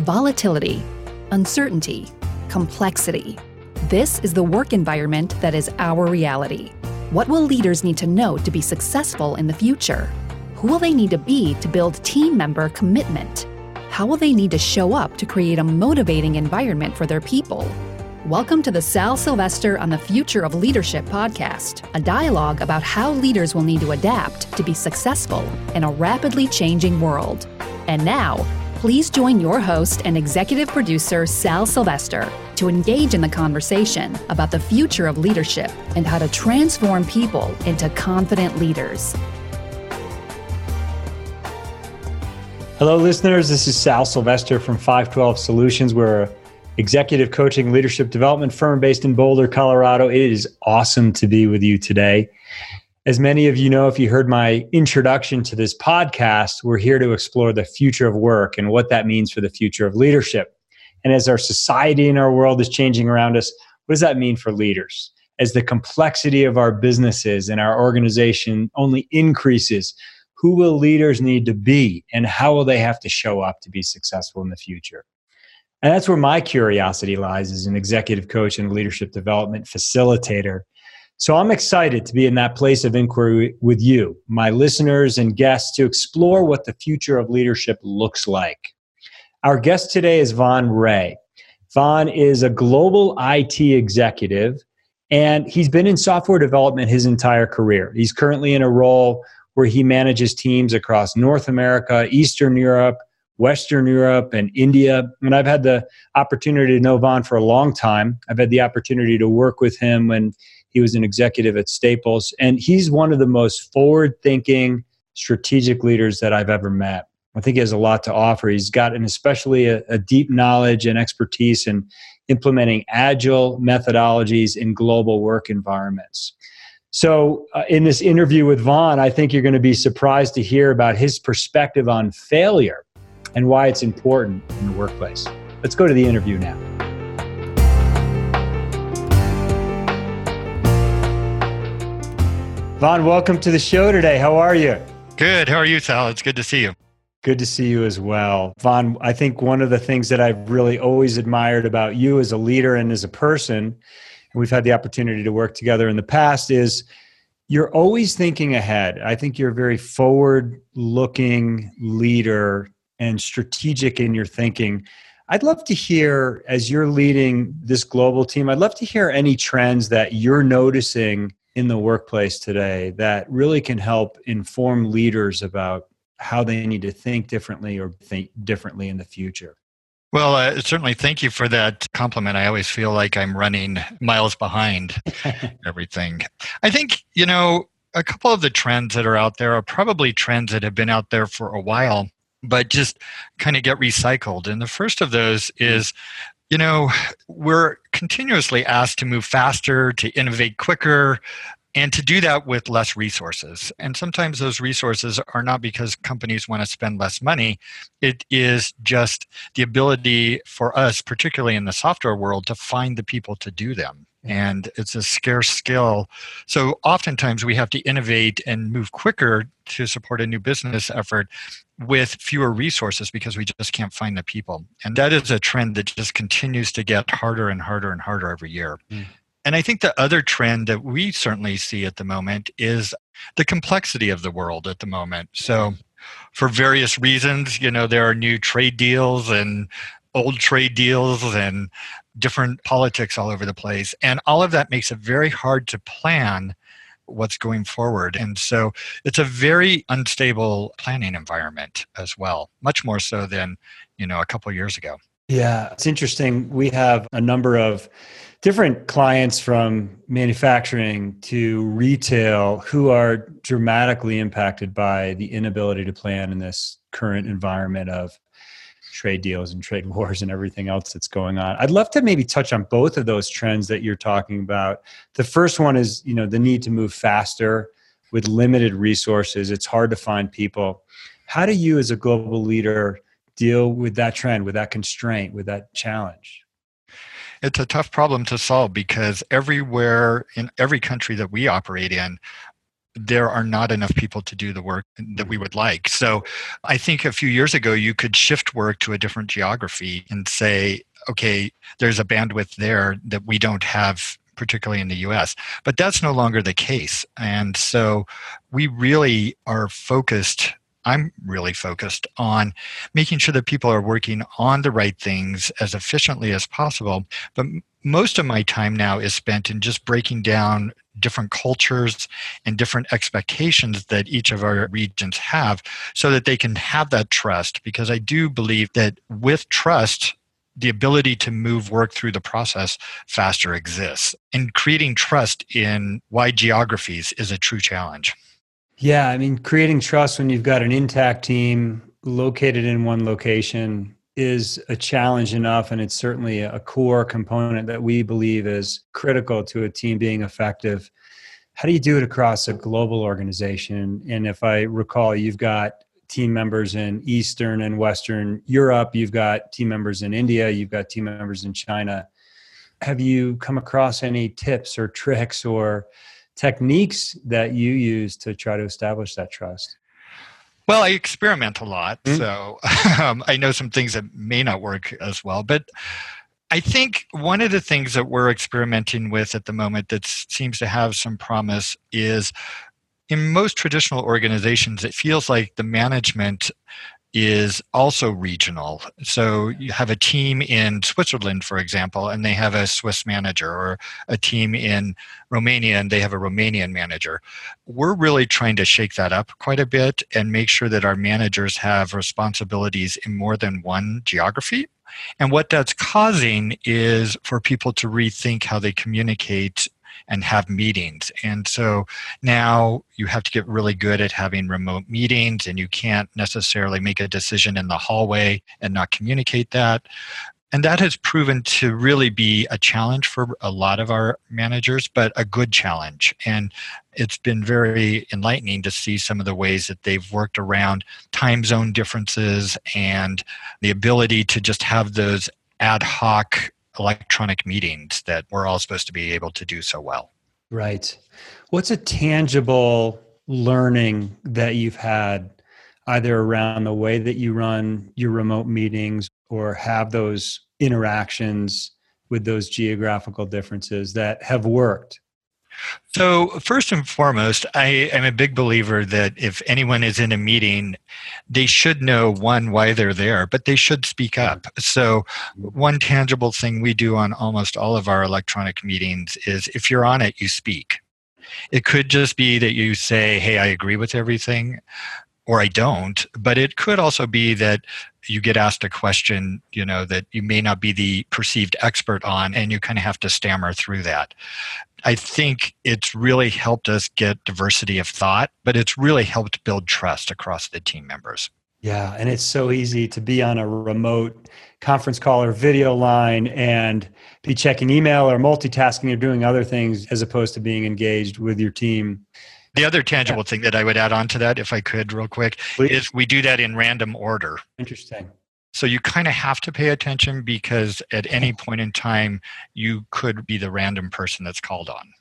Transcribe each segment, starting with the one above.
volatility, uncertainty, complexity. This is the work environment that is our reality. What will leaders need to know to be successful in the future? Who will they need to be to build team member commitment? How will they need to show up to create a motivating environment for their people? Welcome to the Sal Sylvester on the Future of Leadership podcast, a dialogue about how leaders will need to adapt to be successful in a rapidly changing world. And now, please join your host and executive producer, Sal Sylvester, to engage in the conversation about the future of leadership and how to transform people into confident leaders. Hello, listeners. This is Sal Sylvester from 512 Solutions. We're an executive coaching leadership development firm based in Boulder, Colorado. It is awesome to be with you today. As many of you know, if you heard my introduction to this podcast, we're here to explore the future of work and what that means for the future of leadership. And as our society and our world is changing around us, what does that mean for leaders? As the complexity of our businesses and our organization only increases, who will leaders need to be and how will they have to show up to be successful in the future? And that's where my curiosity lies as an executive coach and leadership development facilitator. So I'm excited to be in that place of inquiry with you, my listeners and guests, to explore what the future of leadership looks like. Our guest today is Vaughn Ray. Vaughn is a global IT executive, and he's been in software development his entire career. He's currently in a role where he manages teams across North America, Eastern Europe, Western Europe, and India. And I've had the opportunity to know Vaughn for a long time. I've had the opportunity to work with him when he was an executive at Staples. And he's one of the most forward thinking, strategic leaders that I've ever met. I think he has a lot to offer. He's got an especially a, a deep knowledge and expertise in implementing agile methodologies in global work environments. So, uh, in this interview with Vaughn, I think you're going to be surprised to hear about his perspective on failure and why it's important in the workplace. Let's go to the interview now. Vaughn, welcome to the show today. How are you? Good. How are you, Sal? It's good to see you. Good to see you as well. Vaughn, I think one of the things that I've really always admired about you as a leader and as a person, and we've had the opportunity to work together in the past, is you're always thinking ahead. I think you're a very forward looking leader and strategic in your thinking. I'd love to hear, as you're leading this global team, I'd love to hear any trends that you're noticing in the workplace today that really can help inform leaders about how they need to think differently or think differently in the future. Well, uh, certainly thank you for that compliment. I always feel like I'm running miles behind everything. I think, you know, a couple of the trends that are out there are probably trends that have been out there for a while, but just kind of get recycled. And the first of those is, you know, we're continuously asked to move faster, to innovate quicker, and to do that with less resources. And sometimes those resources are not because companies want to spend less money. It is just the ability for us, particularly in the software world, to find the people to do them. Mm-hmm. And it's a scarce skill. So oftentimes we have to innovate and move quicker to support a new business effort with fewer resources because we just can't find the people. And that is a trend that just continues to get harder and harder and harder every year. Mm. And I think the other trend that we certainly see at the moment is the complexity of the world at the moment. So, for various reasons, you know, there are new trade deals and old trade deals and different politics all over the place. And all of that makes it very hard to plan what's going forward. And so it's a very unstable planning environment as well, much more so than, you know, a couple years ago. Yeah, it's interesting. We have a number of different clients from manufacturing to retail who are dramatically impacted by the inability to plan in this current environment of trade deals and trade wars and everything else that's going on. I'd love to maybe touch on both of those trends that you're talking about. The first one is, you know, the need to move faster with limited resources. It's hard to find people. How do you as a global leader deal with that trend, with that constraint, with that challenge? it's a tough problem to solve because everywhere in every country that we operate in there are not enough people to do the work that we would like. So I think a few years ago, you could shift work to a different geography and say, okay, there's a bandwidth there that we don't have particularly in the US. But that's no longer the case. And so we really are focused I'm really focused on making sure that people are working on the right things as efficiently as possible. But most of my time now is spent in just breaking down different cultures and different expectations that each of our regions have so that they can have that trust. Because I do believe that with trust, the ability to move work through the process faster exists. And creating trust in wide geographies is a true challenge. Yeah, I mean, creating trust when you've got an intact team located in one location is a challenge enough. And it's certainly a core component that we believe is critical to a team being effective. How do you do it across a global organization? And if I recall, you've got team members in Eastern and Western Europe, you've got team members in India, you've got team members in China. Have you come across any tips or tricks or techniques that you use to try to establish that trust? Well, I experiment a lot, mm-hmm. so um, I know some things that may not work as well. But I think one of the things that we're experimenting with at the moment that seems to have some promise is in most traditional organizations, it feels like the management is also regional. So you have a team in Switzerland, for example, and they have a Swiss manager, or a team in Romania and they have a Romanian manager. We're really trying to shake that up quite a bit and make sure that our managers have responsibilities in more than one geography. And what that's causing is for people to rethink how they communicate and have meetings. And so now you have to get really good at having remote meetings, and you can't necessarily make a decision in the hallway and not communicate that. And that has proven to really be a challenge for a lot of our managers, but a good challenge. And it's been very enlightening to see some of the ways that they've worked around time zone differences and the ability to just have those ad hoc electronic meetings that we're all supposed to be able to do so well. Right. What's a tangible learning that you've had either around the way that you run your remote meetings or have those interactions with those geographical differences that have worked so, first and foremost, I am a big believer that if anyone is in a meeting, they should know one, why they're there, but they should speak mm-hmm. up. So, one tangible thing we do on almost all of our electronic meetings is if you're on it, you speak. It could just be that you say, Hey, I agree with everything, or I don't, but it could also be that you get asked a question, you know, that you may not be the perceived expert on, and you kind of have to stammer through that. I think it's really helped us get diversity of thought, but it's really helped build trust across the team members. Yeah, and it's so easy to be on a remote conference call or video line and be checking email or multitasking or doing other things as opposed to being engaged with your team. The other tangible thing that I would add on to that, if I could, real quick, Please. is we do that in random order. Interesting. So you kind of have to pay attention because at any point in time, you could be the random person that's called on.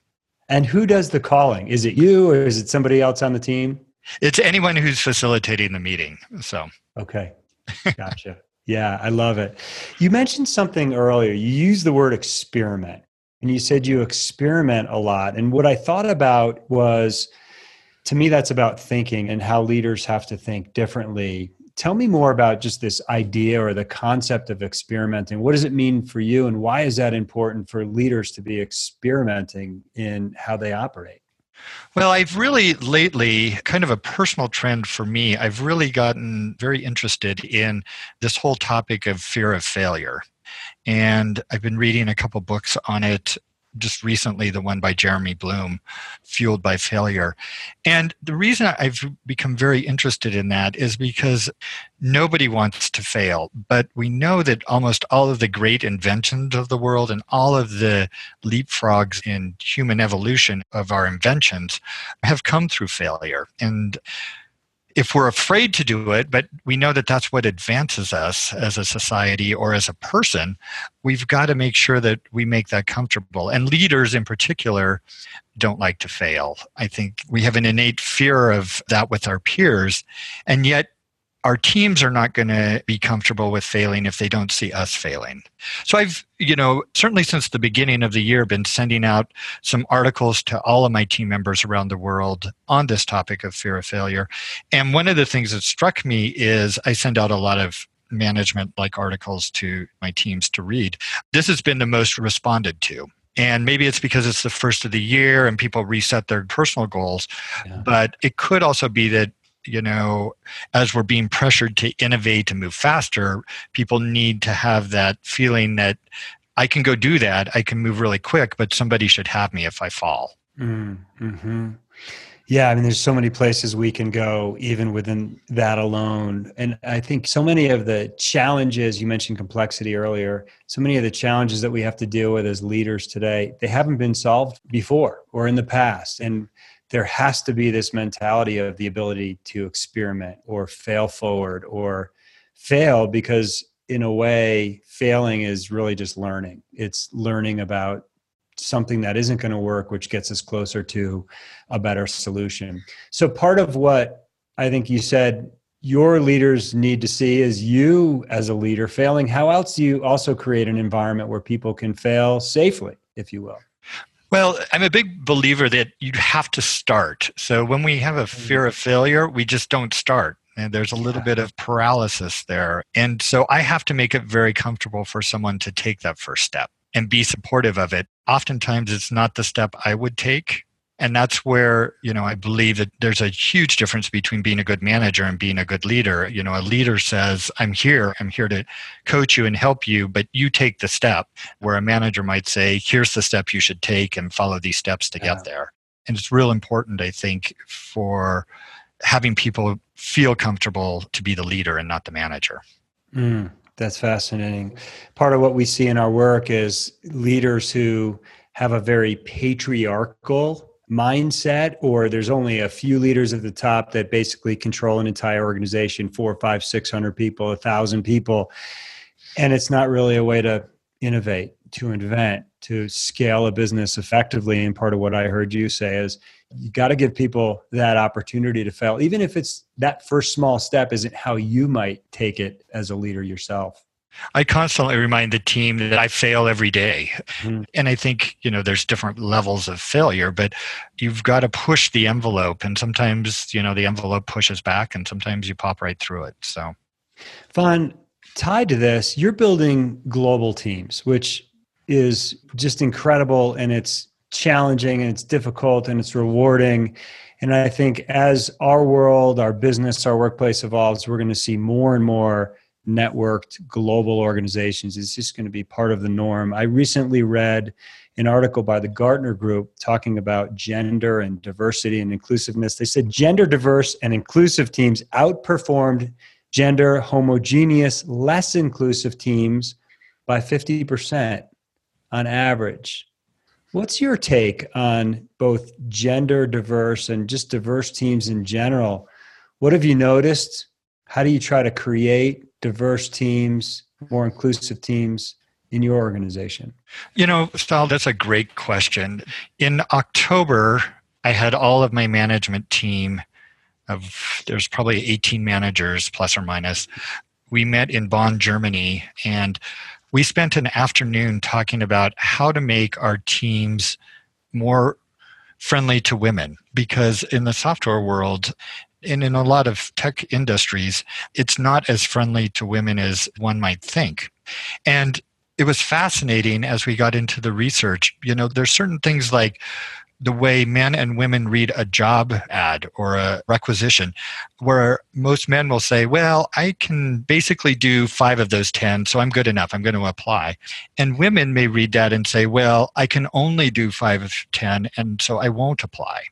And who does the calling? Is it you or is it somebody else on the team? It's anyone who's facilitating the meeting. So, okay. Gotcha. yeah, I love it. You mentioned something earlier. You used the word experiment and you said you experiment a lot. And what I thought about was to me, that's about thinking and how leaders have to think differently tell me more about just this idea or the concept of experimenting what does it mean for you and why is that important for leaders to be experimenting in how they operate well, I've really lately, kind of a personal trend for me, I've really gotten very interested in this whole topic of fear of failure. And I've been reading a couple books on it just recently the one by Jeremy Bloom, Fueled by Failure. And the reason I've become very interested in that is because nobody wants to fail, but we know that almost all of the great inventions of the world and all of the leapfrogs in human evolution of our inventions have come through failure. And if we're afraid to do it, but we know that that's what advances us as a society or as a person, we've got to make sure that we make that comfortable. And leaders in particular don't like to fail. I think we have an innate fear of that with our peers. And yet, our teams are not going to be comfortable with failing if they don't see us failing. So I've, you know, certainly since the beginning of the year been sending out some articles to all of my team members around the world on this topic of fear of failure. And one of the things that struck me is I send out a lot of management like articles to my teams to read. This has been the most responded to. And maybe it's because it's the first of the year and people reset their personal goals. Yeah. But it could also be that you know, as we're being pressured to innovate and move faster, people need to have that feeling that I can go do that. I can move really quick, but somebody should have me if I fall. Mm-hmm. Yeah, I mean, there's so many places we can go, even within that alone. And I think so many of the challenges you mentioned complexity earlier, so many of the challenges that we have to deal with as leaders today, they haven't been solved before or in the past. And there has to be this mentality of the ability to experiment or fail forward or fail because in a way failing is really just learning. It's learning about something that isn't going to work which gets us closer to a better solution. So part of what i think you said your leaders need to see is you as a leader failing. How else do you also create an environment where people can fail safely if you will well, I'm a big believer that you have to start. So when we have a mm. fear of failure, we just don't start. And there's a little bit of paralysis there. And so I have to make it very comfortable for someone to take that first step and be supportive of it. Oftentimes, it's not the step I would take and that's where you know i believe that there's a huge difference between being a good manager and being a good leader. You know a leader says i'm here. I'm here to coach you and help you but you take the step. Where a manager might say here's the step you should take and follow these steps to yeah. get there. And it's real important i think for having people feel comfortable to be the leader and not the manager. Mm, that's fascinating. Part of what we see in our work is leaders who have a very patriarchal mindset or there's only a few leaders at the top that basically control an entire organization four five six hundred people a thousand people. And it's not really a way to innovate to invent to scale a business effectively. And part of what i heard you say is you got to give people that opportunity to fail even if it's that first small step isn't how you might take it as a leader yourself I constantly remind the team that I fail every day. Mm-hmm. And I think, you know, there's different levels of failure, but you've got to push the envelope. And sometimes, you know, the envelope pushes back and sometimes you pop right through it. So, Vaughn, tied to this, you're building global teams, which is just incredible and it's challenging and it's difficult and it's rewarding. And I think as our world, our business, our workplace evolves, we're going to see more and more networked global organizations is just going to be part of the norm. I recently read an article by the Gartner Group talking about gender and diversity and inclusiveness. They said gender diverse and inclusive teams outperformed gender homogeneous, less inclusive teams by 50% on average. What's your take on both gender diverse and just diverse teams in general? What have you noticed? How do you try to create diverse teams, more inclusive teams in your organization? You know, Sal, that's a great question. In October, I had all of my management team of there's probably 18 managers plus or minus. We met in Bonn, Germany, and we spent an afternoon talking about how to make our teams more friendly to women because in the software world and in a lot of tech industries, it's not as friendly to women as one might think. And it was fascinating as we got into the research. You know, there's certain things like the way men and women read a job ad or a requisition, where most men will say, Well, I can basically do five of those 10, so I'm good enough. I'm going to apply. And women may read that and say, Well, I can only do five of 10, and so I won't apply.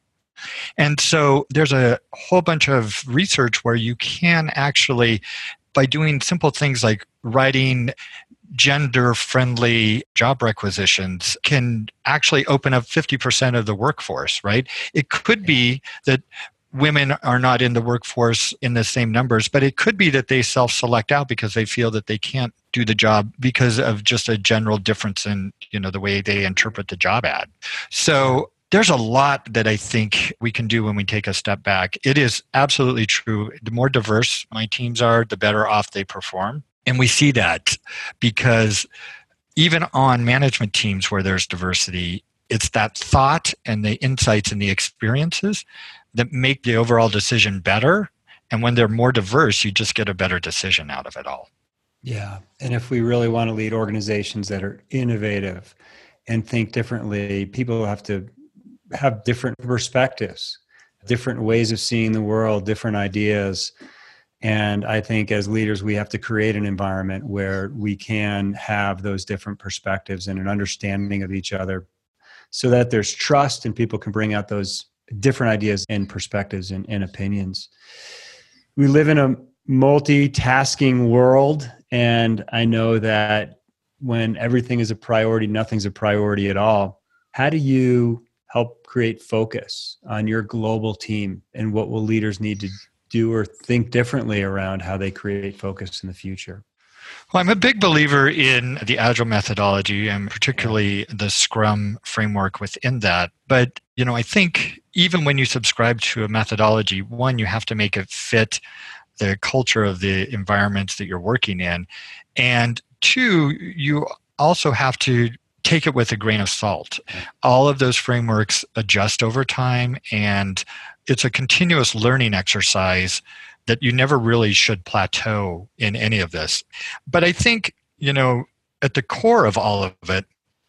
And so there's a whole bunch of research where you can actually, by doing simple things like writing gender friendly job requisitions can actually open up 50% of the workforce, right? It could be that women are not in the workforce in the same numbers, but it could be that they self select out because they feel that they can't do the job because of just a general difference in you know the way they interpret the job ad. So there's a lot that I think we can do when we take a step back. It is absolutely true. The more diverse my teams are, the better off they perform. And we see that because even on management teams where there's diversity, it's that thought and the insights and the experiences that make the overall decision better. And when they're more diverse, you just get a better decision out of it all. Yeah. And if we really want to lead organizations that are innovative and think differently, people have to have different perspectives, different ways of seeing the world, different ideas. And I think as leaders, we have to create an environment where we can have those different perspectives and an understanding of each other so that there's trust and people can bring out those different ideas and perspectives and, and opinions. We live in a multitasking world, and I know that when everything is a priority, nothing's a priority at all. How do you help create focus on your global team and what will leaders need to do or think differently around how they create focus in the future? Well, I'm a big believer in the agile methodology and particularly the Scrum framework within that. But, you know, I think even when you subscribe to a methodology, one, you have to make it fit the culture of the environments that you're working in. And two, you also have to take it with a grain of salt. All of those frameworks adjust over time, and it's a continuous learning exercise that you never really should plateau in any of this. But I think, you know, at the core of all of it,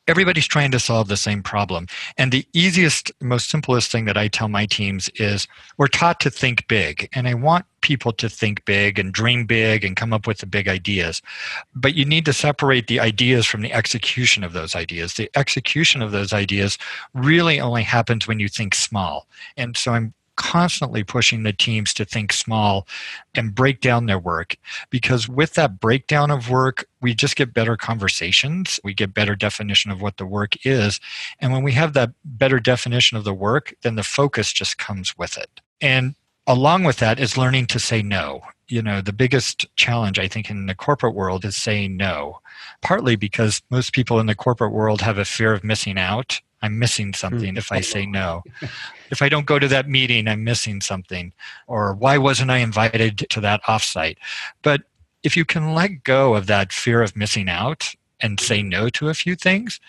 everybody's trying to solve the same problem. And the easiest, most simplest thing that I tell my teams is we're taught to think big. And I want people to think big and dream big and come up with the big ideas. But you need to separate the ideas from the execution of those ideas. The execution of those ideas really only happens when you think small. And so I'm constantly pushing the teams to think small and break down their work because with that breakdown of work we just get better conversations we get better definition of what the work is and when we have that better definition of the work then the focus just comes with it. And along with that is learning to say no. You know the biggest challenge i think in the corporate world is saying no partly because most people in the corporate world have a fear of missing out I'm missing hmm. something if I say no. if I don't go to that meeting, I'm missing something. Or why wasn't I invited to that offsite? But if you can let go of that fear of missing out and say mm-hmm. no to a few things,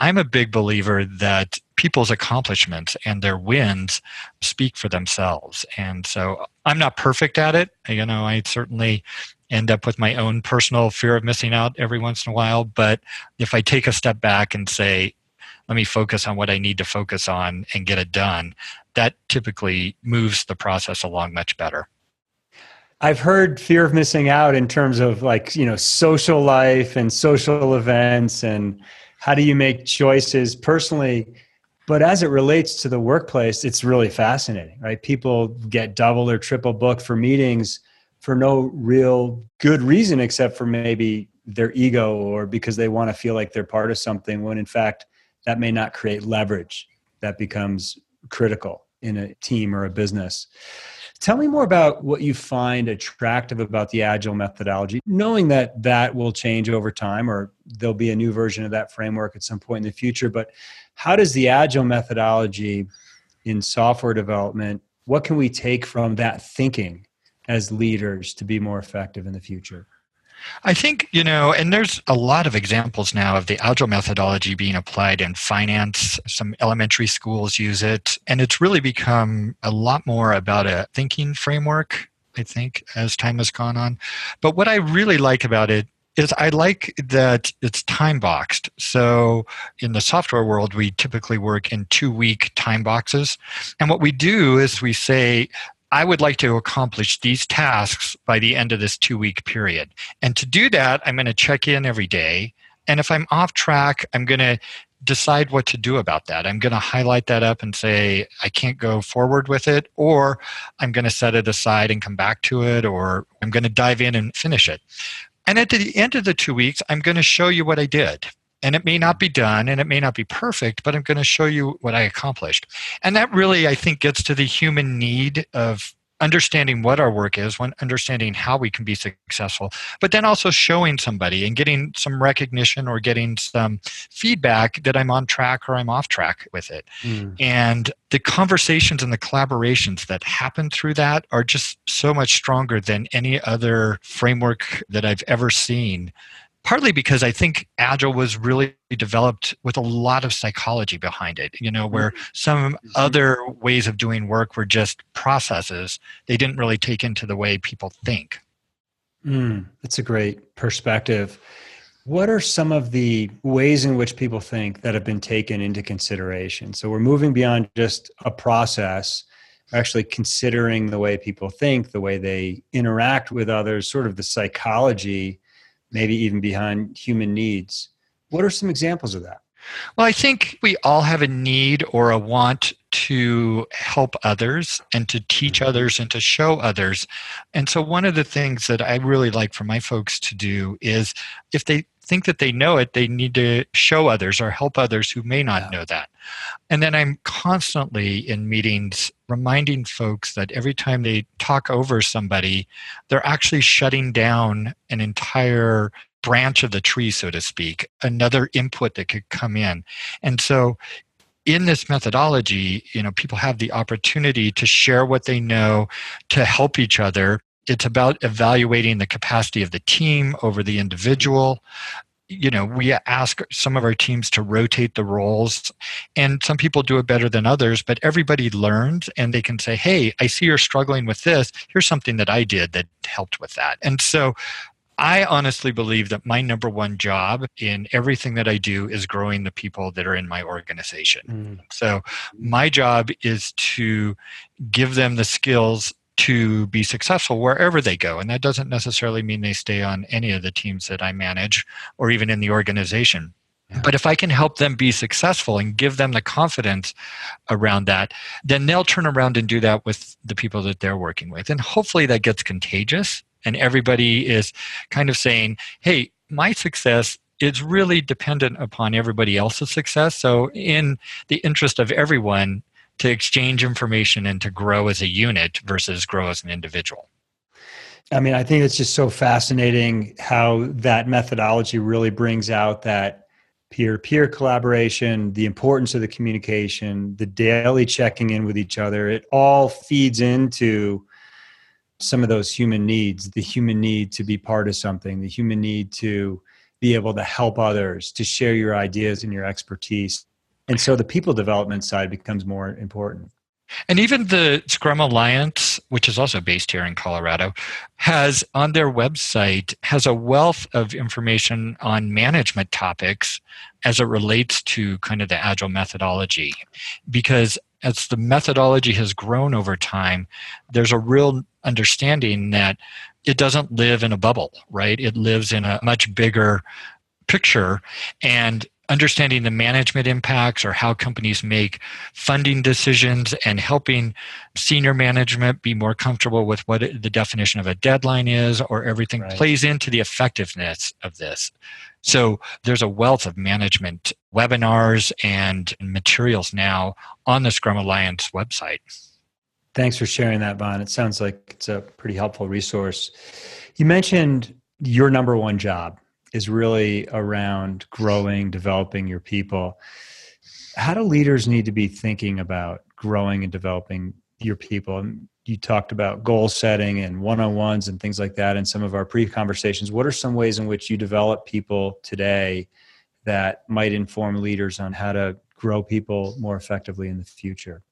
I'm a big believer that people's accomplishments and their wins speak for themselves. And so I'm not perfect at it. You know, I certainly end up with my own personal fear of missing out every once in a while. But if I take a step back and say, let me focus on what I need to focus on and get it done, that typically moves the process along much better. I've heard fear of missing out in terms of like, you know, social life and social events and how do you make choices personally. But as it relates to the workplace, it's really fascinating, right? People get double or triple booked for meetings for no real good reason except for maybe their ego or because they want to feel like they're part of something when in fact that may not create leverage that becomes critical in a team or a business. Tell me more about what you find attractive about the agile methodology, knowing that that will change over time or there'll be a new version of that framework at some point in the future. But how does the agile methodology in software development, what can we take from that thinking as leaders to be more effective in the future? I think, you know, and there's a lot of examples now of the Agile methodology being applied in finance. Some elementary schools use it. And it's really become a lot more about a thinking framework, I think, as time has gone on. But what I really like about it is I like that it's time boxed. So in the software world, we typically work in two week time boxes. And what we do is we say, I would like to accomplish these tasks by the end of this two week period. And to do that, I'm going to check in every day. And if I'm off track, I'm going to decide what to do about that. I'm going to highlight that up and say, I can't go forward with it, or I'm going to set it aside and come back to it, or I'm going to dive in and finish it. And at the end of the two weeks, I'm going to show you what I did. And it may not be done and it may not be perfect but i'm going to show you what i accomplished and that really i think gets to the human need of understanding what our work is, when understanding how we can be successful, but then also showing somebody and getting some recognition or getting some feedback that I'm on track or I'm off track with it. Mm. And the conversations and the collaborations that happen through that are just so much stronger than any other framework that I've ever seen partly because I think Agile was really developed with a lot of psychology behind it, you know, where mm-hmm. some mm-hmm. other ways of doing work were just processes. They didn't really take into the way people think. Mm, that's a great perspective. What are some of the ways in which people think that have been taken into consideration? So we're moving beyond just a process, actually considering the way people think, the way they interact with others, sort of the psychology maybe even behind human needs. What are some examples of that? Well, I think we all have a need or a want to help others and to teach mm-hmm. others and to show others. And so, one of the things that I really like for my folks to do is if they think that they know it, they need to show others or help others who may not yeah. know that. And then I'm constantly in meetings reminding folks that every time they talk over somebody, they're actually shutting down an entire branch of the tree, so to speak, another input that could come in. And so in this methodology, you know, people have the opportunity to share what they know, to help each other, it's about evaluating the capacity of the team over the individual you know we ask some of our teams to rotate the roles and some people do it better than others but everybody learns and they can say hey i see you're struggling with this here's something that i did that helped with that and so I honestly believe that my number one job in everything that I do is growing the people that are in my organization. Mm. So, my job is to give them the skills to be successful wherever they go. And that doesn't necessarily mean they stay on any of the teams that I manage or even in the organization. Yeah. But if I can help them be successful and give them the confidence around that, then they'll turn around and do that with the people that they're working with. And hopefully that gets contagious and everybody is kind of saying, hey, my success is really dependent upon everybody else's success. So, in the interest of everyone, to exchange information and to grow as a unit versus grow as an individual. I mean, I think it's just so fascinating how that methodology really brings out that peer peer collaboration, the importance of the communication, the daily checking in with each other. It all feeds into some of those human needs the human need to be part of something, the human need to be able to help others, to share your ideas and your expertise. And so the people development side becomes more important. And even the Scrum Alliance, which is also based here in Colorado, has on their website has a wealth of information on management topics as it relates to kind of the agile methodology. Because as the methodology has grown over time, there's a real understanding that it doesn't live in a bubble, right? It lives in a much bigger picture and understanding the management impacts or how companies make funding decisions and helping senior management be more comfortable with what the definition of a deadline is or everything right. plays into the effectiveness of this so there's a wealth of management webinars and materials now on the scrum alliance website thanks for sharing that Vaughn. it sounds like it's a pretty helpful resource you mentioned your number one job is really around growing, developing your people. How do leaders need to be thinking about growing and developing your people? You talked about goal setting and one on ones and things like that in some of our pre conversations. What are some ways in which you develop people today that might inform leaders on how to grow people more effectively in the future?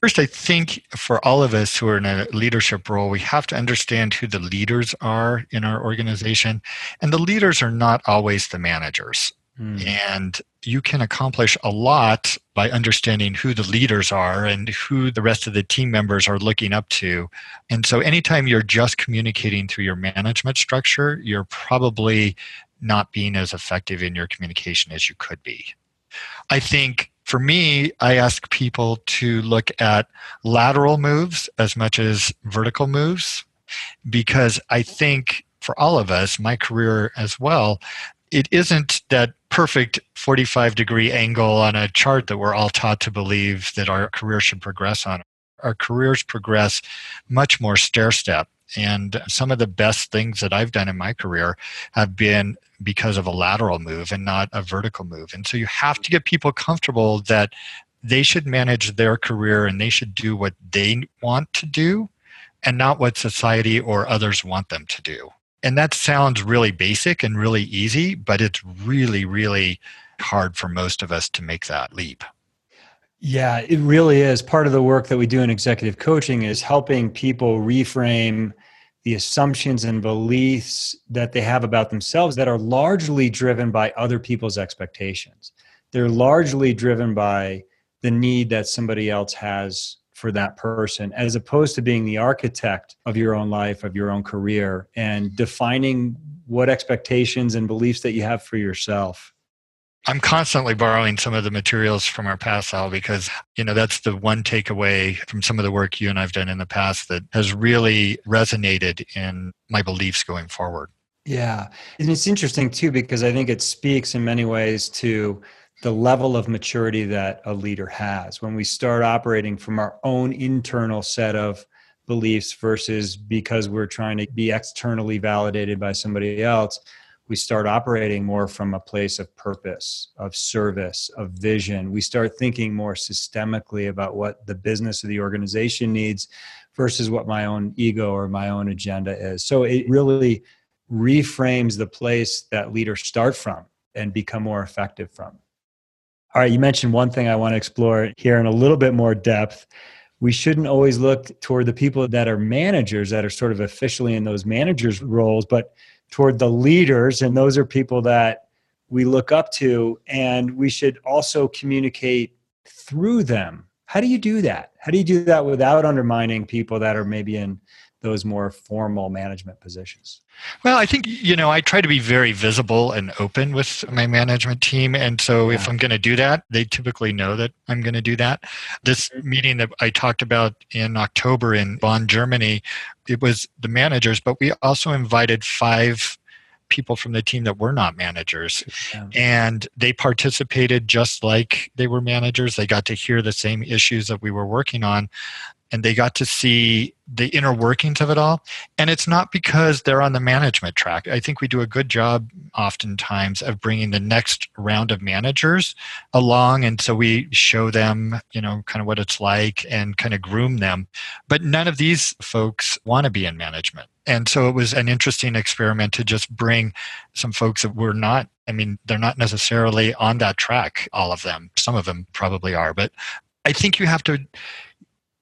First, I think for all of us who are in a leadership role, we have to understand who the leaders are in our organization. And the leaders are not always the managers. Mm. And you can accomplish a lot by understanding who the leaders are and who the rest of the team members are looking up to. And so, anytime you're just communicating through your management structure, you're probably not being as effective in your communication as you could be. I think for me, I ask people to look at lateral moves as much as vertical moves because I think for all of us, my career as well, it isn't that perfect 45 degree angle on a chart that we're all taught to believe that our career should progress on. Our careers progress much more stair step. And some of the best things that I've done in my career have been because of a lateral move and not a vertical move. And so you have to get people comfortable that they should manage their career and they should do what they want to do and not what society or others want them to do. And that sounds really basic and really easy, but it's really, really hard for most of us to make that leap. Yeah, it really is. Part of the work that we do in executive coaching is helping people reframe the assumptions and beliefs that they have about themselves that are largely driven by other people's expectations. They're largely driven by the need that somebody else has for that person as opposed to being the architect of your own life of your own career and defining what expectations and beliefs that you have for yourself i'm constantly borrowing some of the materials from our past Sal because you know that's the one takeaway from some of the work you and i've done in the past that has really resonated in my beliefs going forward. Yeah. And it's interesting too because i think it speaks in many ways to the level of maturity that a leader has. When we start operating from our own internal set of beliefs versus because we're trying to be externally validated by somebody else we start operating more from a place of purpose of service of vision. We start thinking more systemically about what the business of the organization needs versus what my own ego or my own agenda is. So it really reframes the place that leaders start from and become more effective from. All right, you mentioned one thing I want to explore here in a little bit more depth. We shouldn't always look toward the people that are managers that are sort of officially in those managers roles, but toward the leaders and those are people that we look up to and we should also communicate through them. How do you do that? How do you do that without undermining people that are maybe in those more formal management positions? Well, I think, you know, I try to be very visible and open with my management team. And so yeah. if I'm going to do that, they typically know that I'm going to do that. This mm-hmm. meeting that I talked about in October in Bonn, Germany, it was the managers, but we also invited five people from the team that were not managers yeah. and they participated just like they were managers they got to hear the same issues that we were working on and they got to see the inner workings of it all. And it's not because they're on the management track. I think we do a good job oftentimes of bringing the next round of managers along. And so we show them, you know, kind of what it's like and kind of groom them. But none of these folks want to be in management. And so it was an interesting experiment to just bring some folks that were not I mean, they're not necessarily on that track, all of them. Some of them probably are, but I think you have to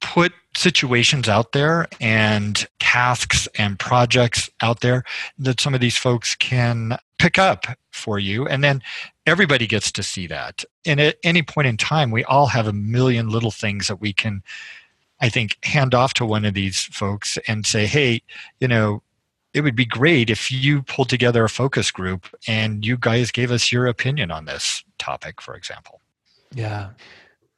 put situations out there and tasks and projects out there that some of these folks can pick up for you. And then everybody gets to see that. And at any point in time we all have a million little things that we can i think hand off to one of these folks and say hey you know it would be great if you pulled together a focus group and you guys gave us your opinion on this topic for example. Yeah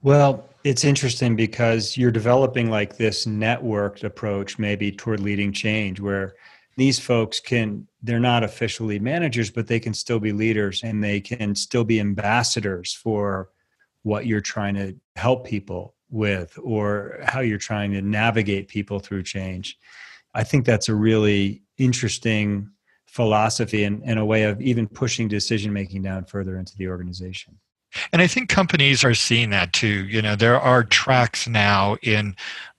well, it's interesting because you're developing like this networked approach, maybe toward leading change, where these folks can, they're not officially managers, but they can still be leaders and they can still be ambassadors for what you're trying to help people with or how you're trying to navigate people through change. I think that's a really interesting philosophy and, and a way of even pushing decision making down further into the organization. And I think companies are seeing that too. You know, there are tracks now in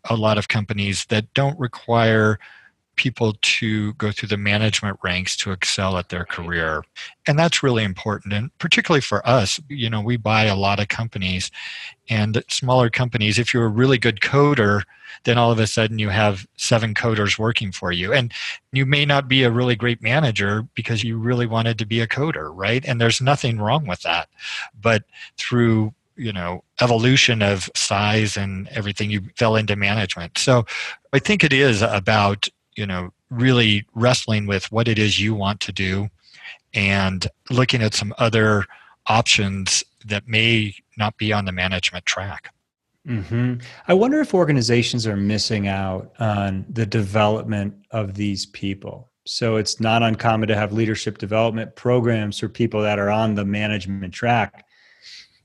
a lot of companies that don't require people to go through the management ranks to excel at their career. And that's really important. And particularly for us, you know, we buy a lot of companies and smaller companies. If you're a really good coder, then all of a sudden you have seven coders working for you. And you may not be a really great manager because you really wanted to be a coder, right? And there's nothing wrong with that. But through you know evolution of size and everything you fell into management so i think it is about you know really wrestling with what it is you want to do and looking at some other options that may not be on the management track mm-hmm. i wonder if organizations are missing out on the development of these people So it's not uncommon to have leadership development programs for people that are on the management track.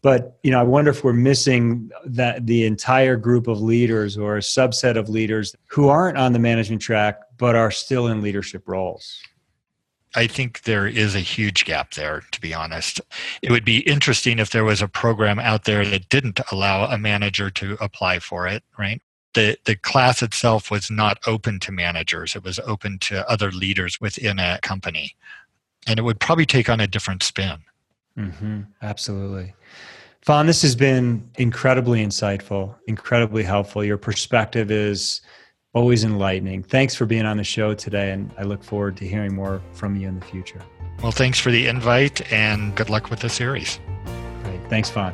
But you know, I wonder if we're missing that the entire group of leaders or a subset of leaders who aren't on the management track but are still in leadership roles. I think there is a huge gap there, to be honest. It would be interesting if there was a program out there that didn't allow a manager to apply for it, right? The, the class itself was not open to managers, it was open to other leaders within a company. And it would probably take on a different spin. Mm-hmm. Absolutely. Vaughn, this has been incredibly insightful, incredibly helpful. Your perspective is always enlightening. Thanks for being on the show today, and I look forward to hearing more from you in the future. Well, thanks for the invite, and good luck with the series. Great. Thanks, Vaughn.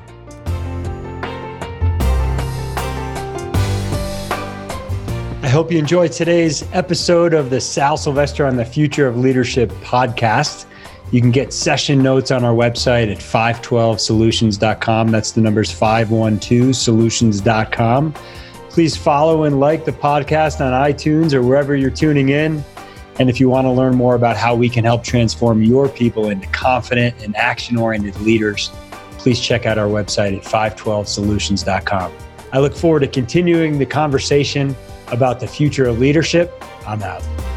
I hope you enjoyed today's episode of the Sal Silvester on the Future of Leadership podcast. You can get session notes on our website at 512solutions.com. That's the numbers 512solutions.com. Please follow and like the podcast on iTunes or wherever you're tuning in. And if you want to learn more about how we can help transform your people into confident and action oriented leaders, please check out our website at 512solutions.com. I look forward to continuing the conversation about the future of leadership. I'm out.